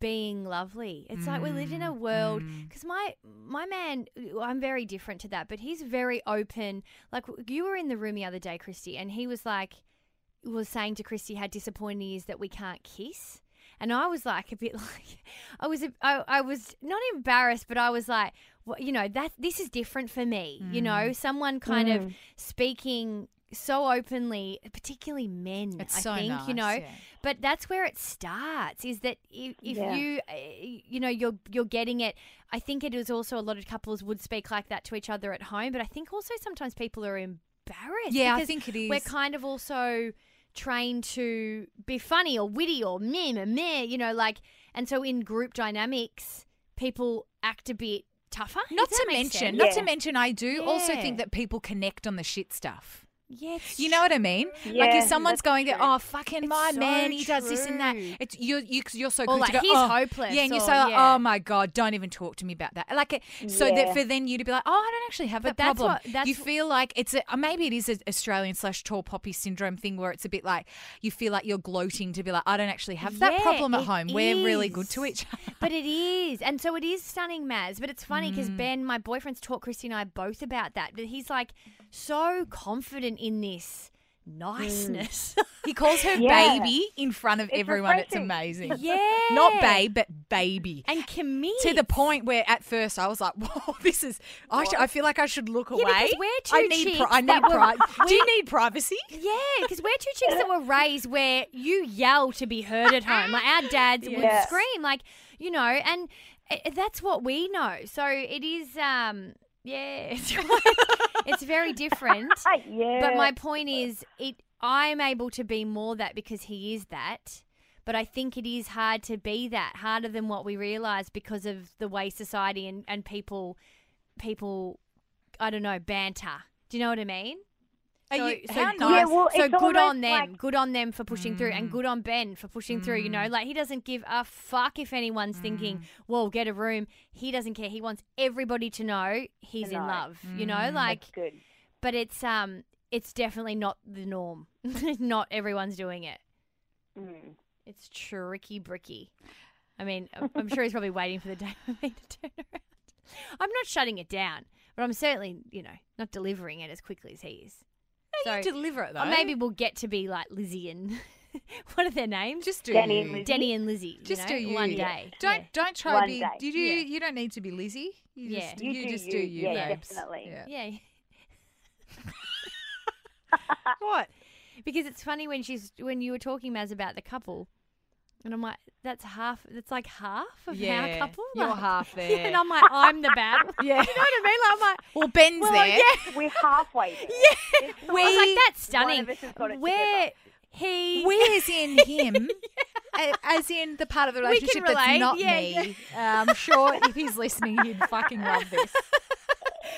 being lovely. It's like we live in a Mm, world because my my man, I'm very different to that, but he's very open. Like you were in the room the other day, Christy, and he was like, was saying to Christy how disappointing he is that we can't kiss. and I was like a bit like, I was, a- I, I was not embarrassed, but I was like, well, you know, that this is different for me. You know, someone kind of speaking so openly, particularly men. It's I so think nice, you know, yeah. but that's where it starts. Is that if, if Yeah. you, uh, you know, you're you're getting it. I think it is also a lot of couples would speak like that to each other at home, but I think also sometimes people are embarrassed. Yeah, I think it is. We're kind of also trained to be funny or witty or meh meh meh, you know, like, and so in group dynamics, people act a bit tougher. Not to mention, sense? not Yeah. to mention, I do also think that people connect on the shit stuff. Yeah, it's You know what I mean? like if someone's going there, oh fucking It's my so man, he does this and that. It's you're you, you're so quick like, to go, he's oh, hopeless, Yeah, and you or- say, like, yeah. oh my god, don't even talk to me about that. Like, it- so Yeah. that for then you to be like, oh, I don't actually have But that that's problem. what- that's you feel like it's a uh, maybe it is an Australian slash tall poppy syndrome thing where it's a bit like you feel like you're gloating to be like, I don't actually have that Yeah, problem at home. We're really good to each other. But it is. And so it is stunning, Maz. But it's funny because Mm. Ben, my boyfriend's taught Christy and I both about that. But he's like so confident in this niceness. He calls her Yeah. baby in front of It's everyone. It's amazing. yeah. Not babe, but baby. And commit. to the point where at first I was like, "Whoa, this is." I, sh- I feel like I should look away. Yeah, because we're I two need. chicks Pri- I need. were- Pri- Do you need privacy? Yeah, because we're two chicks that were raised where you yell to be heard at home. Like our dads would scream, like you know, and i that's what we know. So it is, um, yeah, it's, very different. yeah. But my point is, it I'm able to be more that because he is that. But I think it is hard to be that, harder than what we realize because of the way society and, and people people I don't know, banter. Do you know what I mean? Are So- you, so how good- nice. Yeah, well, so good on them, like- good on them for pushing through, Mm. and good on Ben for pushing through. You know, like he doesn't give a fuck if anyone's Mm. thinking, "Well, get a room." He doesn't care. He wants everybody to know he's To in know. love. You Mm. know, like That's good. but it's um it's definitely not the norm. not everyone's doing it. Mm. It's tricky bricky. I mean, I'm- I'm sure he's probably waiting for the day for me to turn around. I'm not shutting it down, but I'm certainly, you know, not delivering it as quickly as he is. You So deliver it though. or maybe we'll get to be like Lizzie and what are their names? just do Danny you. and Lizzie. Denny and Lizzie. Just you do you. one day. Don't Yeah. don't try One be. day. You do. Yeah. You don't need to be Lizzie. You Yeah. just You you, do just you. do you. Yeah, babes. definitely. Yeah. Yeah. What? Because it's funny when she's when you were talking Maz about the couple, and I'm like, that's half. That's like half of Yeah, our couple. you're Like- half Yeah, there. and I'm like, I'm the bad. one. Yeah. you know what I mean? Like, I'm like, Well, Ben's well, there. yeah. We're halfway there. Yeah. It's I was like, that's stunning. of us has got it Where he Where's in him? a- As in the part of the relationship that's not yeah, me. Uh, I'm sure if he's listening, he'd fucking love this.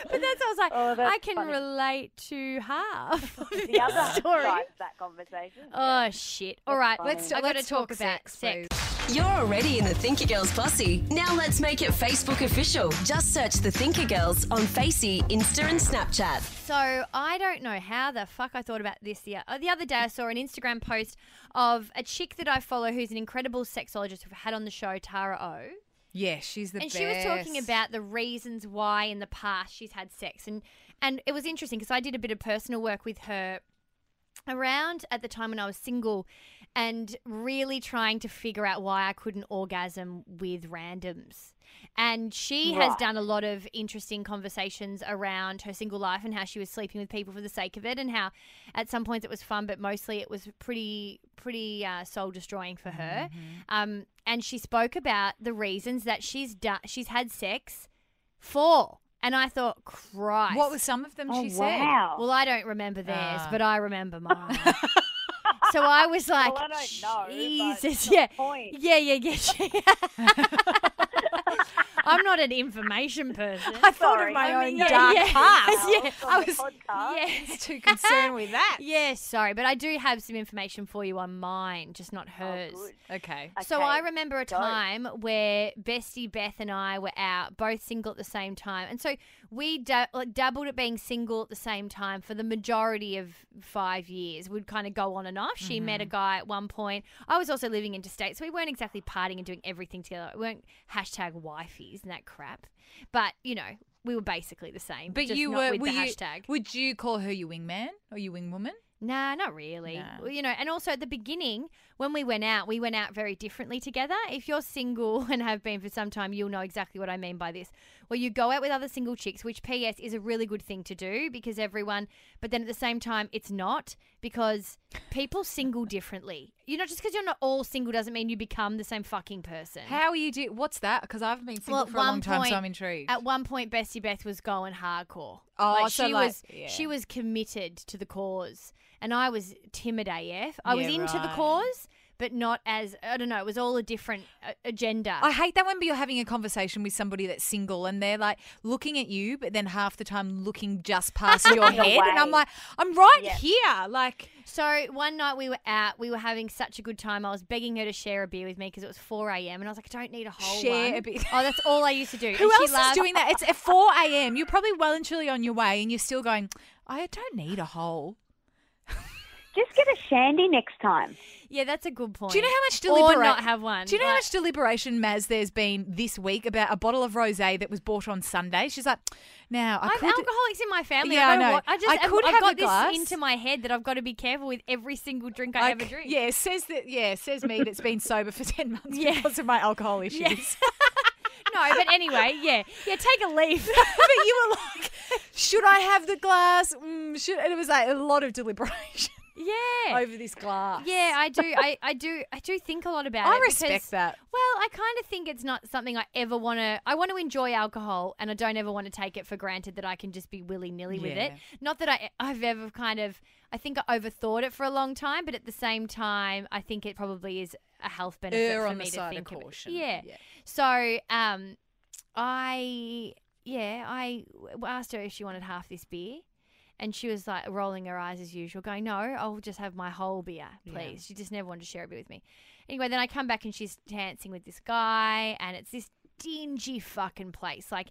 But that's I was like, Oh, I can funny. relate to half of the other this story. side of that conversation. Oh shit! All right, funny. let's. I got to Let's talk talk about sex, sex. please. You're already in the Thinker Girls posse. Now let's make it Facebook official. Just search the Thinker Girls on Facey, Insta, and Snapchat. So I don't know how the fuck I thought about this the, uh, the other day. I saw an Instagram post of a chick that I follow who's an incredible sexologist we've had on the show, Tara O. Yeah, she's the best. and best. she was talking about the reasons why in the past she's had sex, and and it was interesting because I did a bit of personal work with her around at the time when I was single, and really trying to figure out why I couldn't orgasm with randoms. And she has done a lot of interesting conversations around her single life and how she was sleeping with people for the sake of it, and how at some points it was fun, but mostly it was pretty pretty uh, soul destroying for her. Um, and she spoke about the reasons that she's done she's had sex for, and I thought, Christ, What were some of them Oh, she said? wow. well, I don't remember theirs, Ah. but I remember mine. so I was like, Well, I don't know, but Jesus, it's not yeah, point. yeah, yeah, yeah. I'm not an information person. I thought Sorry, of my I own mean, yeah, dark yeah. past. Yeah, I was- podcast. Yeah. Too concerned with that. Yes, sorry, but I do have some information for you on mine, just not Oh, hers. good. Okay. So Okay, I remember a go. time where Bestie Beth and I were out, both single at the same time, and so we da- like, dabbled at being single at the same time for the majority of five years. We'd kind of go on and off. She met a Mm-hmm. guy at one point. I was also living interstate, so we weren't exactly partying and doing everything together. We weren't hashtag wifeys and that crap, but you know, we were basically the same. But you were, were you, hashtag. Would you call her your wingman or your wingwoman? Nah, not really. Well, You know, and also at the beginning, when we went out, we went out very differently together. If you're single and have been for some time, you'll know exactly what I mean by this. Where you go out with other single chicks, which PS is a really good thing to do because everyone, but then at the same time, it's not because people single differently. You know, just because you're not all single doesn't mean you become the same fucking person. How are you do? What's that? Because I've been single Well, for a long one time, so point- I'm intrigued. At one point, Bestie Beth was going hardcore. Oh, like so she like- was yeah. she was committed to the cause, and I was timid AF. I was Yeah, into the right. cause, but not as I don't know. It was all a different uh, agenda. I hate that when you're having a conversation with somebody that's single and they're like looking at you, but then half the time looking just past your head, and I'm away. like, I'm right Yeah. here. Like, so one night we were out, we were having such a good time. I was begging her to share a beer with me because it was 4 a.m. and I was like, I don't need a whole Share one. a beer. Oh, that's all I used to do. who and she else is laughed. doing that? It's at 4 a.m. You're probably well and truly on your way, and you're still going. I don't need a hole. Just get a shandy next time. Yeah, that's a good point. Do you know how much Or deliberation? not have one. Do you know how much deliberation, Maz? There's been this week about a bottle of rosé that was bought on Sunday. She's like, now I I have could. alcoholics in my family. Yeah, I, I know. wa- I just I I've- could I've have got a this glass. into my head that I've got to be careful with every single drink I, I ever c- drink. Yeah, says that. Yeah, says me that's been sober for ten months Yeah. because of my alcohol issues. Yeah. no, but anyway, yeah, yeah. Take a leaf. but you were like, should I have the glass? Mm, should and it was like a lot of deliberation yeah. over this glass. Yeah, I do. I, I do. I do think a lot about it. I respect because- that. Well, I kind of think it's not something I ever want to. I want to enjoy alcohol, and I don't ever want to take it for granted that I can just be willy nilly with it. Not that I, I've ever kind of. I think I overthought it for a long time, but at the same time, I think it probably is a health benefit Err for on me the to think of caution. Yeah. Yeah. So, um, I yeah, I asked her if she wanted half this beer. And she was like rolling her eyes as usual, going, No, I'll just have my whole beer, please. She just never wanted to share a beer with me. Anyway, then I come back and she's dancing with this guy, and it's this dingy fucking place. Like,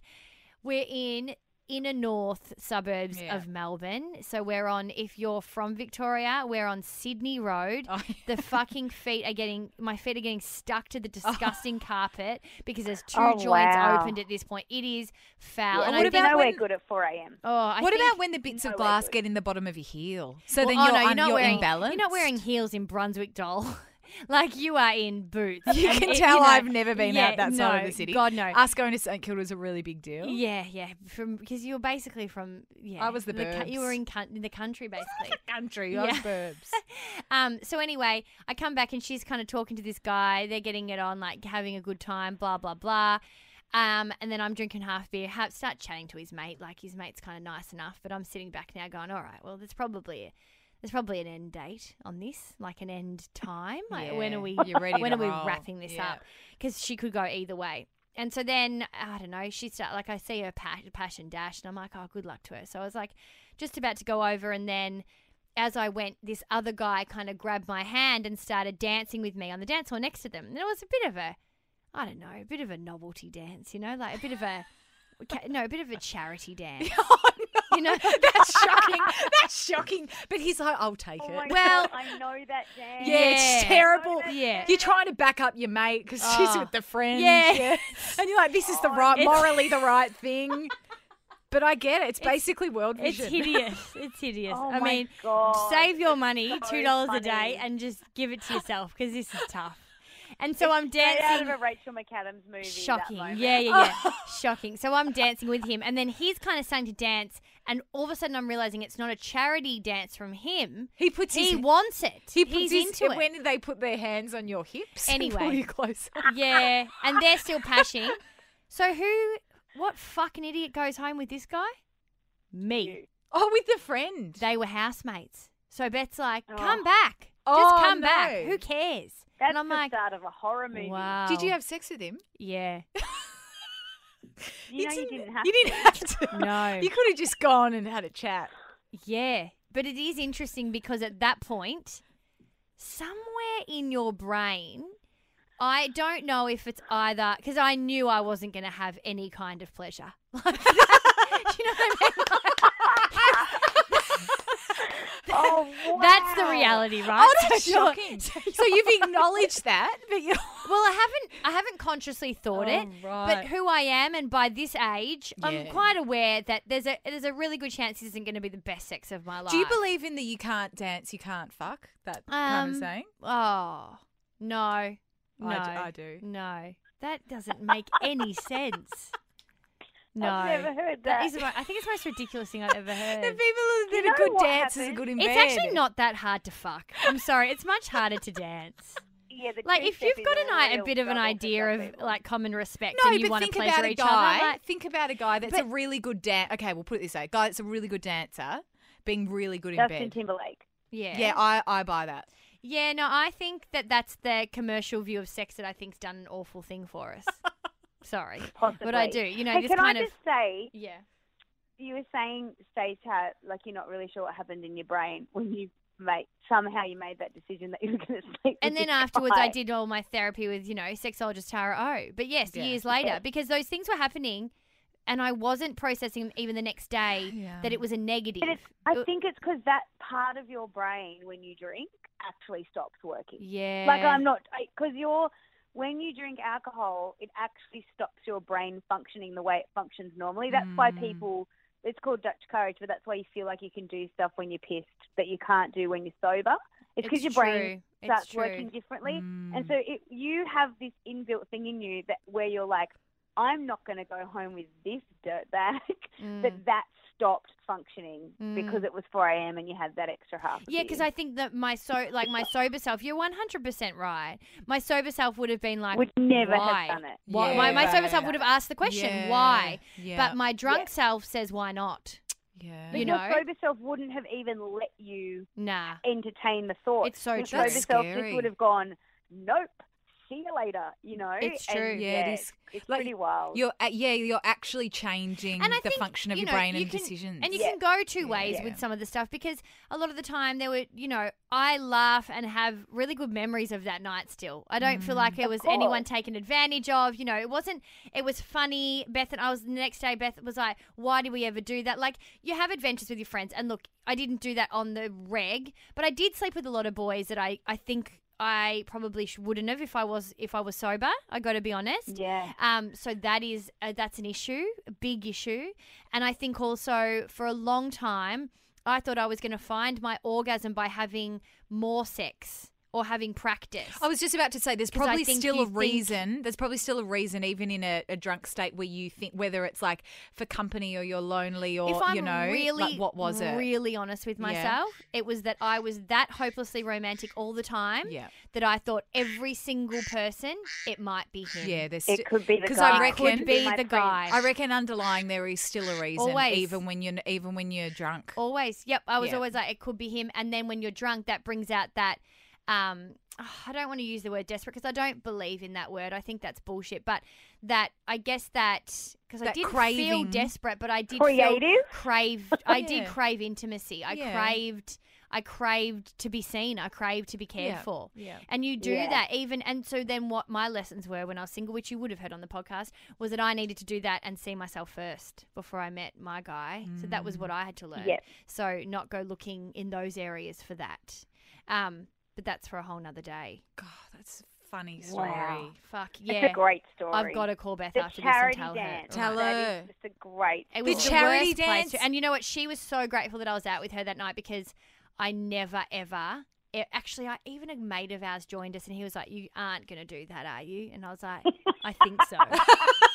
we're in inner north suburbs Yeah. of Melbourne. So we're on, if you're from Victoria, we're on Sydney Road. Oh, The fucking feet are getting, my feet are getting stuck to the oh. disgusting carpet because there's two Oh, joints wow. opened at this point. It is foul. Yeah, and what I about think, nowhere when- good at 4 a.m. oh, I what think- about when the bits of glass good. get in the bottom of your heel? So Well, then oh, you're, no, you're un- not you're wearing, imbalanced. You're not wearing heels in Brunswick, doll. like you are in boots. You And can it- tell know, I've never been yeah, out that side of the city. God no. Us going to St Kilda was a really big deal. Yeah, yeah, from because you were basically from yeah. I was the cou- You were in, coun- in the country basically. Country, Yeah. us burbs. um. So anyway, I come back and she's kind of talking to this guy. They're getting it on, like having a good time. Blah blah blah. Um, and then I'm drinking half beer, have, start chatting to his mate. Like his mate's kind of nice enough, but I'm sitting back now, going, "All right, well, that's probably there's probably an end date on this, like an end time. Like when are we? you're ready when are we roll. wrapping this Yeah. up? Because she could go either way. And so then I don't know. She start like I see her passion dash, and I'm like, oh, good luck to her. So I was like, just about to go over, and then as I went, this other guy kind of grabbed my hand and started dancing with me on the dance floor next to them. And it was a bit of a, I don't know, a bit of a novelty dance, you know, like a bit of a, no, a bit of a charity dance. oh no, You know? that's shocking. That's shocking. But he's like, I'll take Oh it. my Well- God, I know that dance. Yeah, it's terrible. Yeah. You're trying to back up your mate because she's Oh. with the friends. Yeah. And you're like, this is the Oh, right, morally the right thing. But I get it. It's, It's- basically world vision. It's hideous. It's hideous. Oh I my mean, God. save your money, So two dollars a day, and just give it to yourself because this is tough. And so I'm Straight out dancing. of a Rachel McAdams movie. Shocking. moment. Yeah, yeah, yeah. Shocking. So I'm dancing with him, and then he's kind of starting to dance, and all of a sudden I'm realizing it's not a charity dance from him. He puts He his. wants it. he puts he's his, into it. When did they put their hands on your hips? and pull Anyway. you closer. Yeah, and they're still pashing. So who? What fucking idiot goes home with this guy? Me. Oh, with the friend. They were housemates. So Beth's like, Oh. "Come back, just Oh, come back. Who cares?" That's and I'm the like, start of a horror movie. "Wow." Did you have sex with him? Yeah. You know you didn't have You to. didn't have to. No. You could have just gone and had a chat. Yeah, but it is interesting because at that point, somewhere in your brain, I don't know if it's either because I knew I wasn't going to have any kind of pleasure. Like, do you know what I mean? Oh, wow. That's the reality, right? Oh, that's So shocking. So you've acknowledged that, but you're Well, I haven't I haven't consciously thought it, Oh, right. but who I am and by this age, I'm quite aware that there's a there's a really good chance this isn't going to be the best sex of my life. Do you believe in the you can't dance, you can't fuck? That kind of Um, saying? Oh, no. No. I d- I do. No. That doesn't make any sense. No. I've never heard That that. is, the mo- I think it's the most ridiculous thing I've ever heard. The people who did know a good what dance is happened? good in It's bed. actually not that hard to fuck. I'm sorry, it's much harder to dance. yeah, the Like if two-step you've is got an i- a real bit of an struggle for idea some of people. like common respect No, and you but want to think pleasure about a each guy. other, like, think about a guy that's But- a really good dan Okay, we'll put it this way: a guy that's a really good dancer, being really good in Justin bed. Timberlake. yeah, Yeah, I, I buy that. yeah. No, I think that that's the commercial view of sex that I think's done an awful thing for us. sorry, Possibly. but I do. You know, Hey, this can kind I of just say, yeah. you were saying, Stace, how like you're not really sure what happened in your brain when you made somehow you made that decision that you were going to sleep. And with then this afterwards, I did all my therapy with, you know, sexologist Tara O. But yes, Yeah. years later, Yeah. because those things were happening and I wasn't processing even the next day Yeah. that it was a negative. But it's, I Uh, think it's because that part of your brain when you drink actually stops working. yeah. Like I'm not because you're when you drink alcohol, it actually stops your brain functioning the way it functions normally. That's why Mm. people. It's called Dutch courage, but that's why you feel like you can do stuff when you're pissed that you can't do when you're sober. It's because your brain true. It's starts working differently, Mm. and so it, you have this inbuilt thing in you that where you're like, I'm not going to go home with this dirtbag. Mm. That that stopped functioning Mm. because it was 4 a.m. and you had that extra half. Yeah, because. I think that my so like my sober self, you're 100% right. My sober self would have been like, would never why? have done it. Why? Yeah. my, my sober Yeah. self would have asked the question, Yeah. why? Yeah. But my drunk Yeah. self says, why not? yeah. You know? sober self wouldn't have even let you Nah. entertain the thought. It's so Your true. sober That's self scary. just would have gone, nope, see you later. You know, It's And true. Yeah, it is. It's Like, pretty wild. You're uh, yeah, you're actually changing And the think, function of you your know, brain you and can- decisions. And you Yeah. can go two ways Yeah. with some of the stuff because a lot of the time there were, you know, I laugh and have really good memories of that night still. I don't feel like it was anyone course. taken advantage of. You know, it wasn't, it was funny. Beth and I was the next day, Beth was like, why did we ever do that? Like, you have adventures with your friends. And look, I didn't do that on the reg, but I did sleep with a lot of boys that I, I think. I probably sh- wouldn't have if I was if I was sober. I got to be honest. yeah. Um, so that is uh, that's an issue, a big issue, and I think also for a long time I thought I was going to find my orgasm by having more sex or having practice. I was just about to say, there's probably still you a think- reason. There's probably still a reason, even in a, a drunk state, where you think whether it's like for company or you're lonely or if I'm you know, really, like what was it? Really honest with Yeah. myself, it was that I was that hopelessly romantic all the time Yeah, that I thought every single person it might be him. yeah. There's It could be the 'Cause guy. I reckon- could Could be my the friend. guy. I reckon underlying there is still a reason, Always. even when you're even when you're drunk. Always. Yep. I was Yeah. always like, it could be him. And then when you're drunk, that brings out that. Um, I don't want to use the word desperate because I don't believe in that word. I think that's bullshit. But that I guess that because I didn't feel desperate, but I did Creative? feel crave. I did crave intimacy. I Yeah. craved. I craved to be seen. I craved to be cared Yeah. for. Yeah. And you do Yeah. that even and so then what my lessons were when I was single, which you would have heard on the podcast, was that I needed to do that and see myself first before I met my guy. So that was what I had to learn. Yep. So not go looking in those areas for that. Um, but that's for a whole nother day. God, that's a funny story. Wow. Fuck yeah. It's a great story. I've got to call Beth the after this and charity tell dance. her. Tell That her. is just a great. It The was story. charity worst place to- dance? and you know what? She was so grateful that I was out with her that night because I never ever. It, actually, I even a mate of ours joined us, and he was like, "You aren't going to do that, are you?" And I was like, "I think so."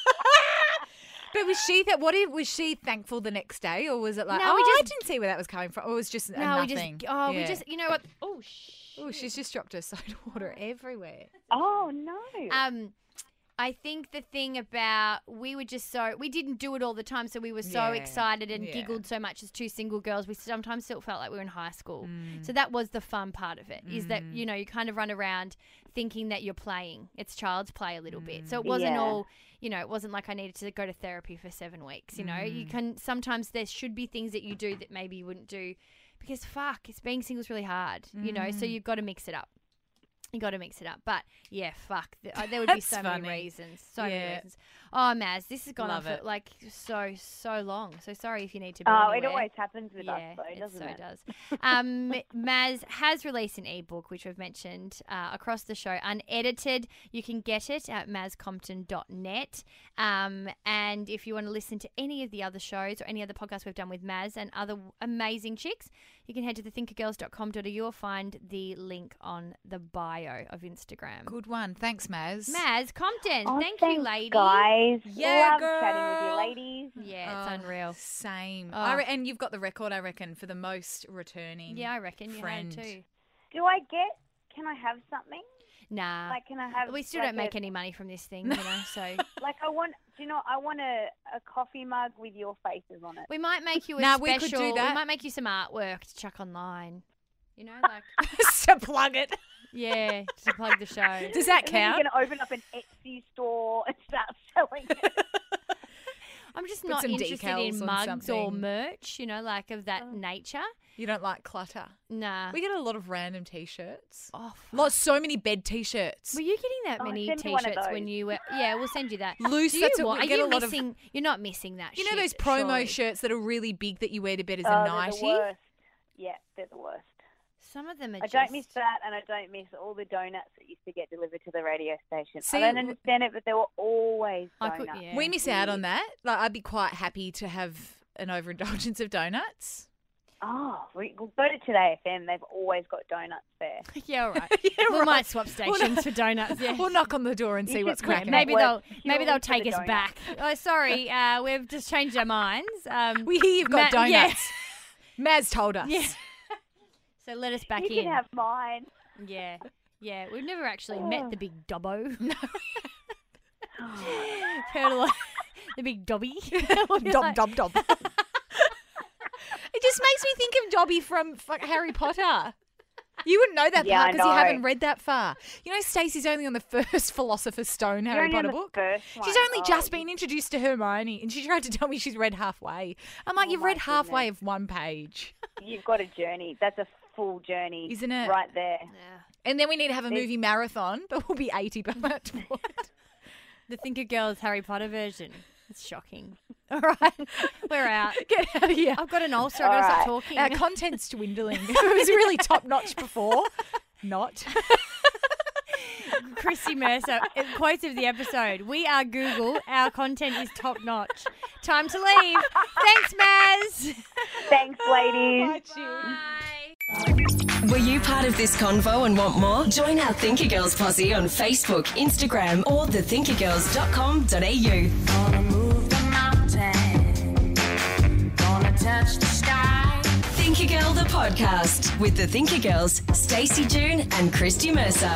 But was she that? What if, was she thankful the next day, or was it like, No, oh, we I just- didn't see where that was coming from, or was just a no, we just oh, we just you know what? Oh, sh- Oh, she's just dropped her soda water everywhere. Oh no. Um, I think the thing about we were just so we didn't do it all the time, so we were so Yeah, excited and yeah. giggled so much as two single girls. We sometimes still felt like we were in high school. Mm. So that was the fun part of it. Is that you know you kind of run around thinking that you're playing. It's child's play a little bit. So it wasn't Yeah. all you know. It wasn't like I needed to go to therapy for seven weeks. You know, Mm. you can sometimes there should be things that you do that maybe you wouldn't do because fuck, it's being single is really hard. You know, Mm. so you've got to mix it up. You got to mix it up. But yeah, fuck. There would be so funny. many reasons. So many reasons. Oh, Maz, this has gone Love on for it. like so so long. So sorry if you need to be. Oh, it always happens with yeah, us, though, it doesn't it? so it? does. Um, Maz has released an ebook, which we've mentioned uh, across the show, unedited. You can get it at mazcompton.net. Um, and if you want to listen to any of the other shows or any other podcasts we've done with Maz and other amazing chicks, you can head to thethinkergirls.com.au or find the link on the bio of Instagram. Good one. Thanks, Maz. Maz Compton, Oh, thank you, thanks, lady. guys. Yeah, Love girl. chatting with you, ladies. Yeah, it's Oh, unreal. Same. Oh. I re- and you've got the record, I reckon, for the most returning. Yeah, I reckon you friend. had too. Do I get? Can I have something? Nah. Like, can I have? we still like don't make a, any money from this thing, you know. So Like, I want. Do you know? I want a, a coffee mug with your faces on it. we might make you a Nah, special. we could do that. We might make you some artwork to chuck online. You know, like to plug it. Yeah, to plug the show. Does that And then count? you can open up an Etsy store and start selling it. I'm just Put not some interested decals in on mugs or something. merch. You know, like of that Oh. nature. You don't like clutter. Nah. We get a lot of random t-shirts. oh, fuck. Lots, so many bed t-shirts. Were you getting that Oh, many send me one of t-shirts when those. you were? Yeah, we'll send you that. Loose, Do that's you what want? we Are get you a lot of- missing? You're not missing that. You know shit, those promo surely. shirts that are really big that you wear to bed as a oh, they're nightie? the worst. Yeah, they're the worst. Some of them are I just. don't miss that, and I don't miss all the donuts that used to get delivered to the radio station. See, I don't understand it, but there were always I donuts. could- yeah. We miss out on that. Like I'd be quite happy to have an overindulgence of donuts. Oh, we, we'll go to 2Day FM. They've always got donuts there. Yeah, all right. Yeah, we right. might swap We'll stations for donuts. Yeah. We'll knock on the door and You see should what's quit cracking. maybe they'll maybe they'll take the us donuts. back. Oh, sorry, uh, we've just changed our minds. Um, We hear you've got Ma- donuts. yeah. Maz told us. Yeah. So let us back you in. can have mine. Yeah, yeah. We've never actually met the big dobbo. Heard a lot. the big dobby. Dob, dob, dob. it just makes me think of Dobby from Harry Potter. You wouldn't know that Yeah, part because you haven't read that far. You know, Stacey's only on the first Philosopher's Stone Harry Potter book. She's only Oh, just you- been introduced to Hermione, and she tried to tell me she's read halfway. I'm like, Oh you've read halfway of one page, You've got a journey. That's a full journey, Isn't it? Right there. Yeah. and then we need to have a There's- movie marathon, but we'll be 80 by that point. The Thinker Girls Harry Potter version. It's shocking. All right, we're out. Get out of here. I've got an ulcer. I've got to stop talking. Our content's dwindling. it was really top notch before. Not. Christy Mercer, uh, quotes of the episode. We are Google. Our content is top notch. Time to leave. Thanks, Maz. Thanks, ladies. Were you part of this convo and want more? Join our Thinker Girls posse on Facebook, Instagram, or thethinkergirls.com.au. Gonna move the mountain. Gonna touch the sky. Thinker Girl, the podcast with the Thinker Girls, Stacey June and Christy Mercer.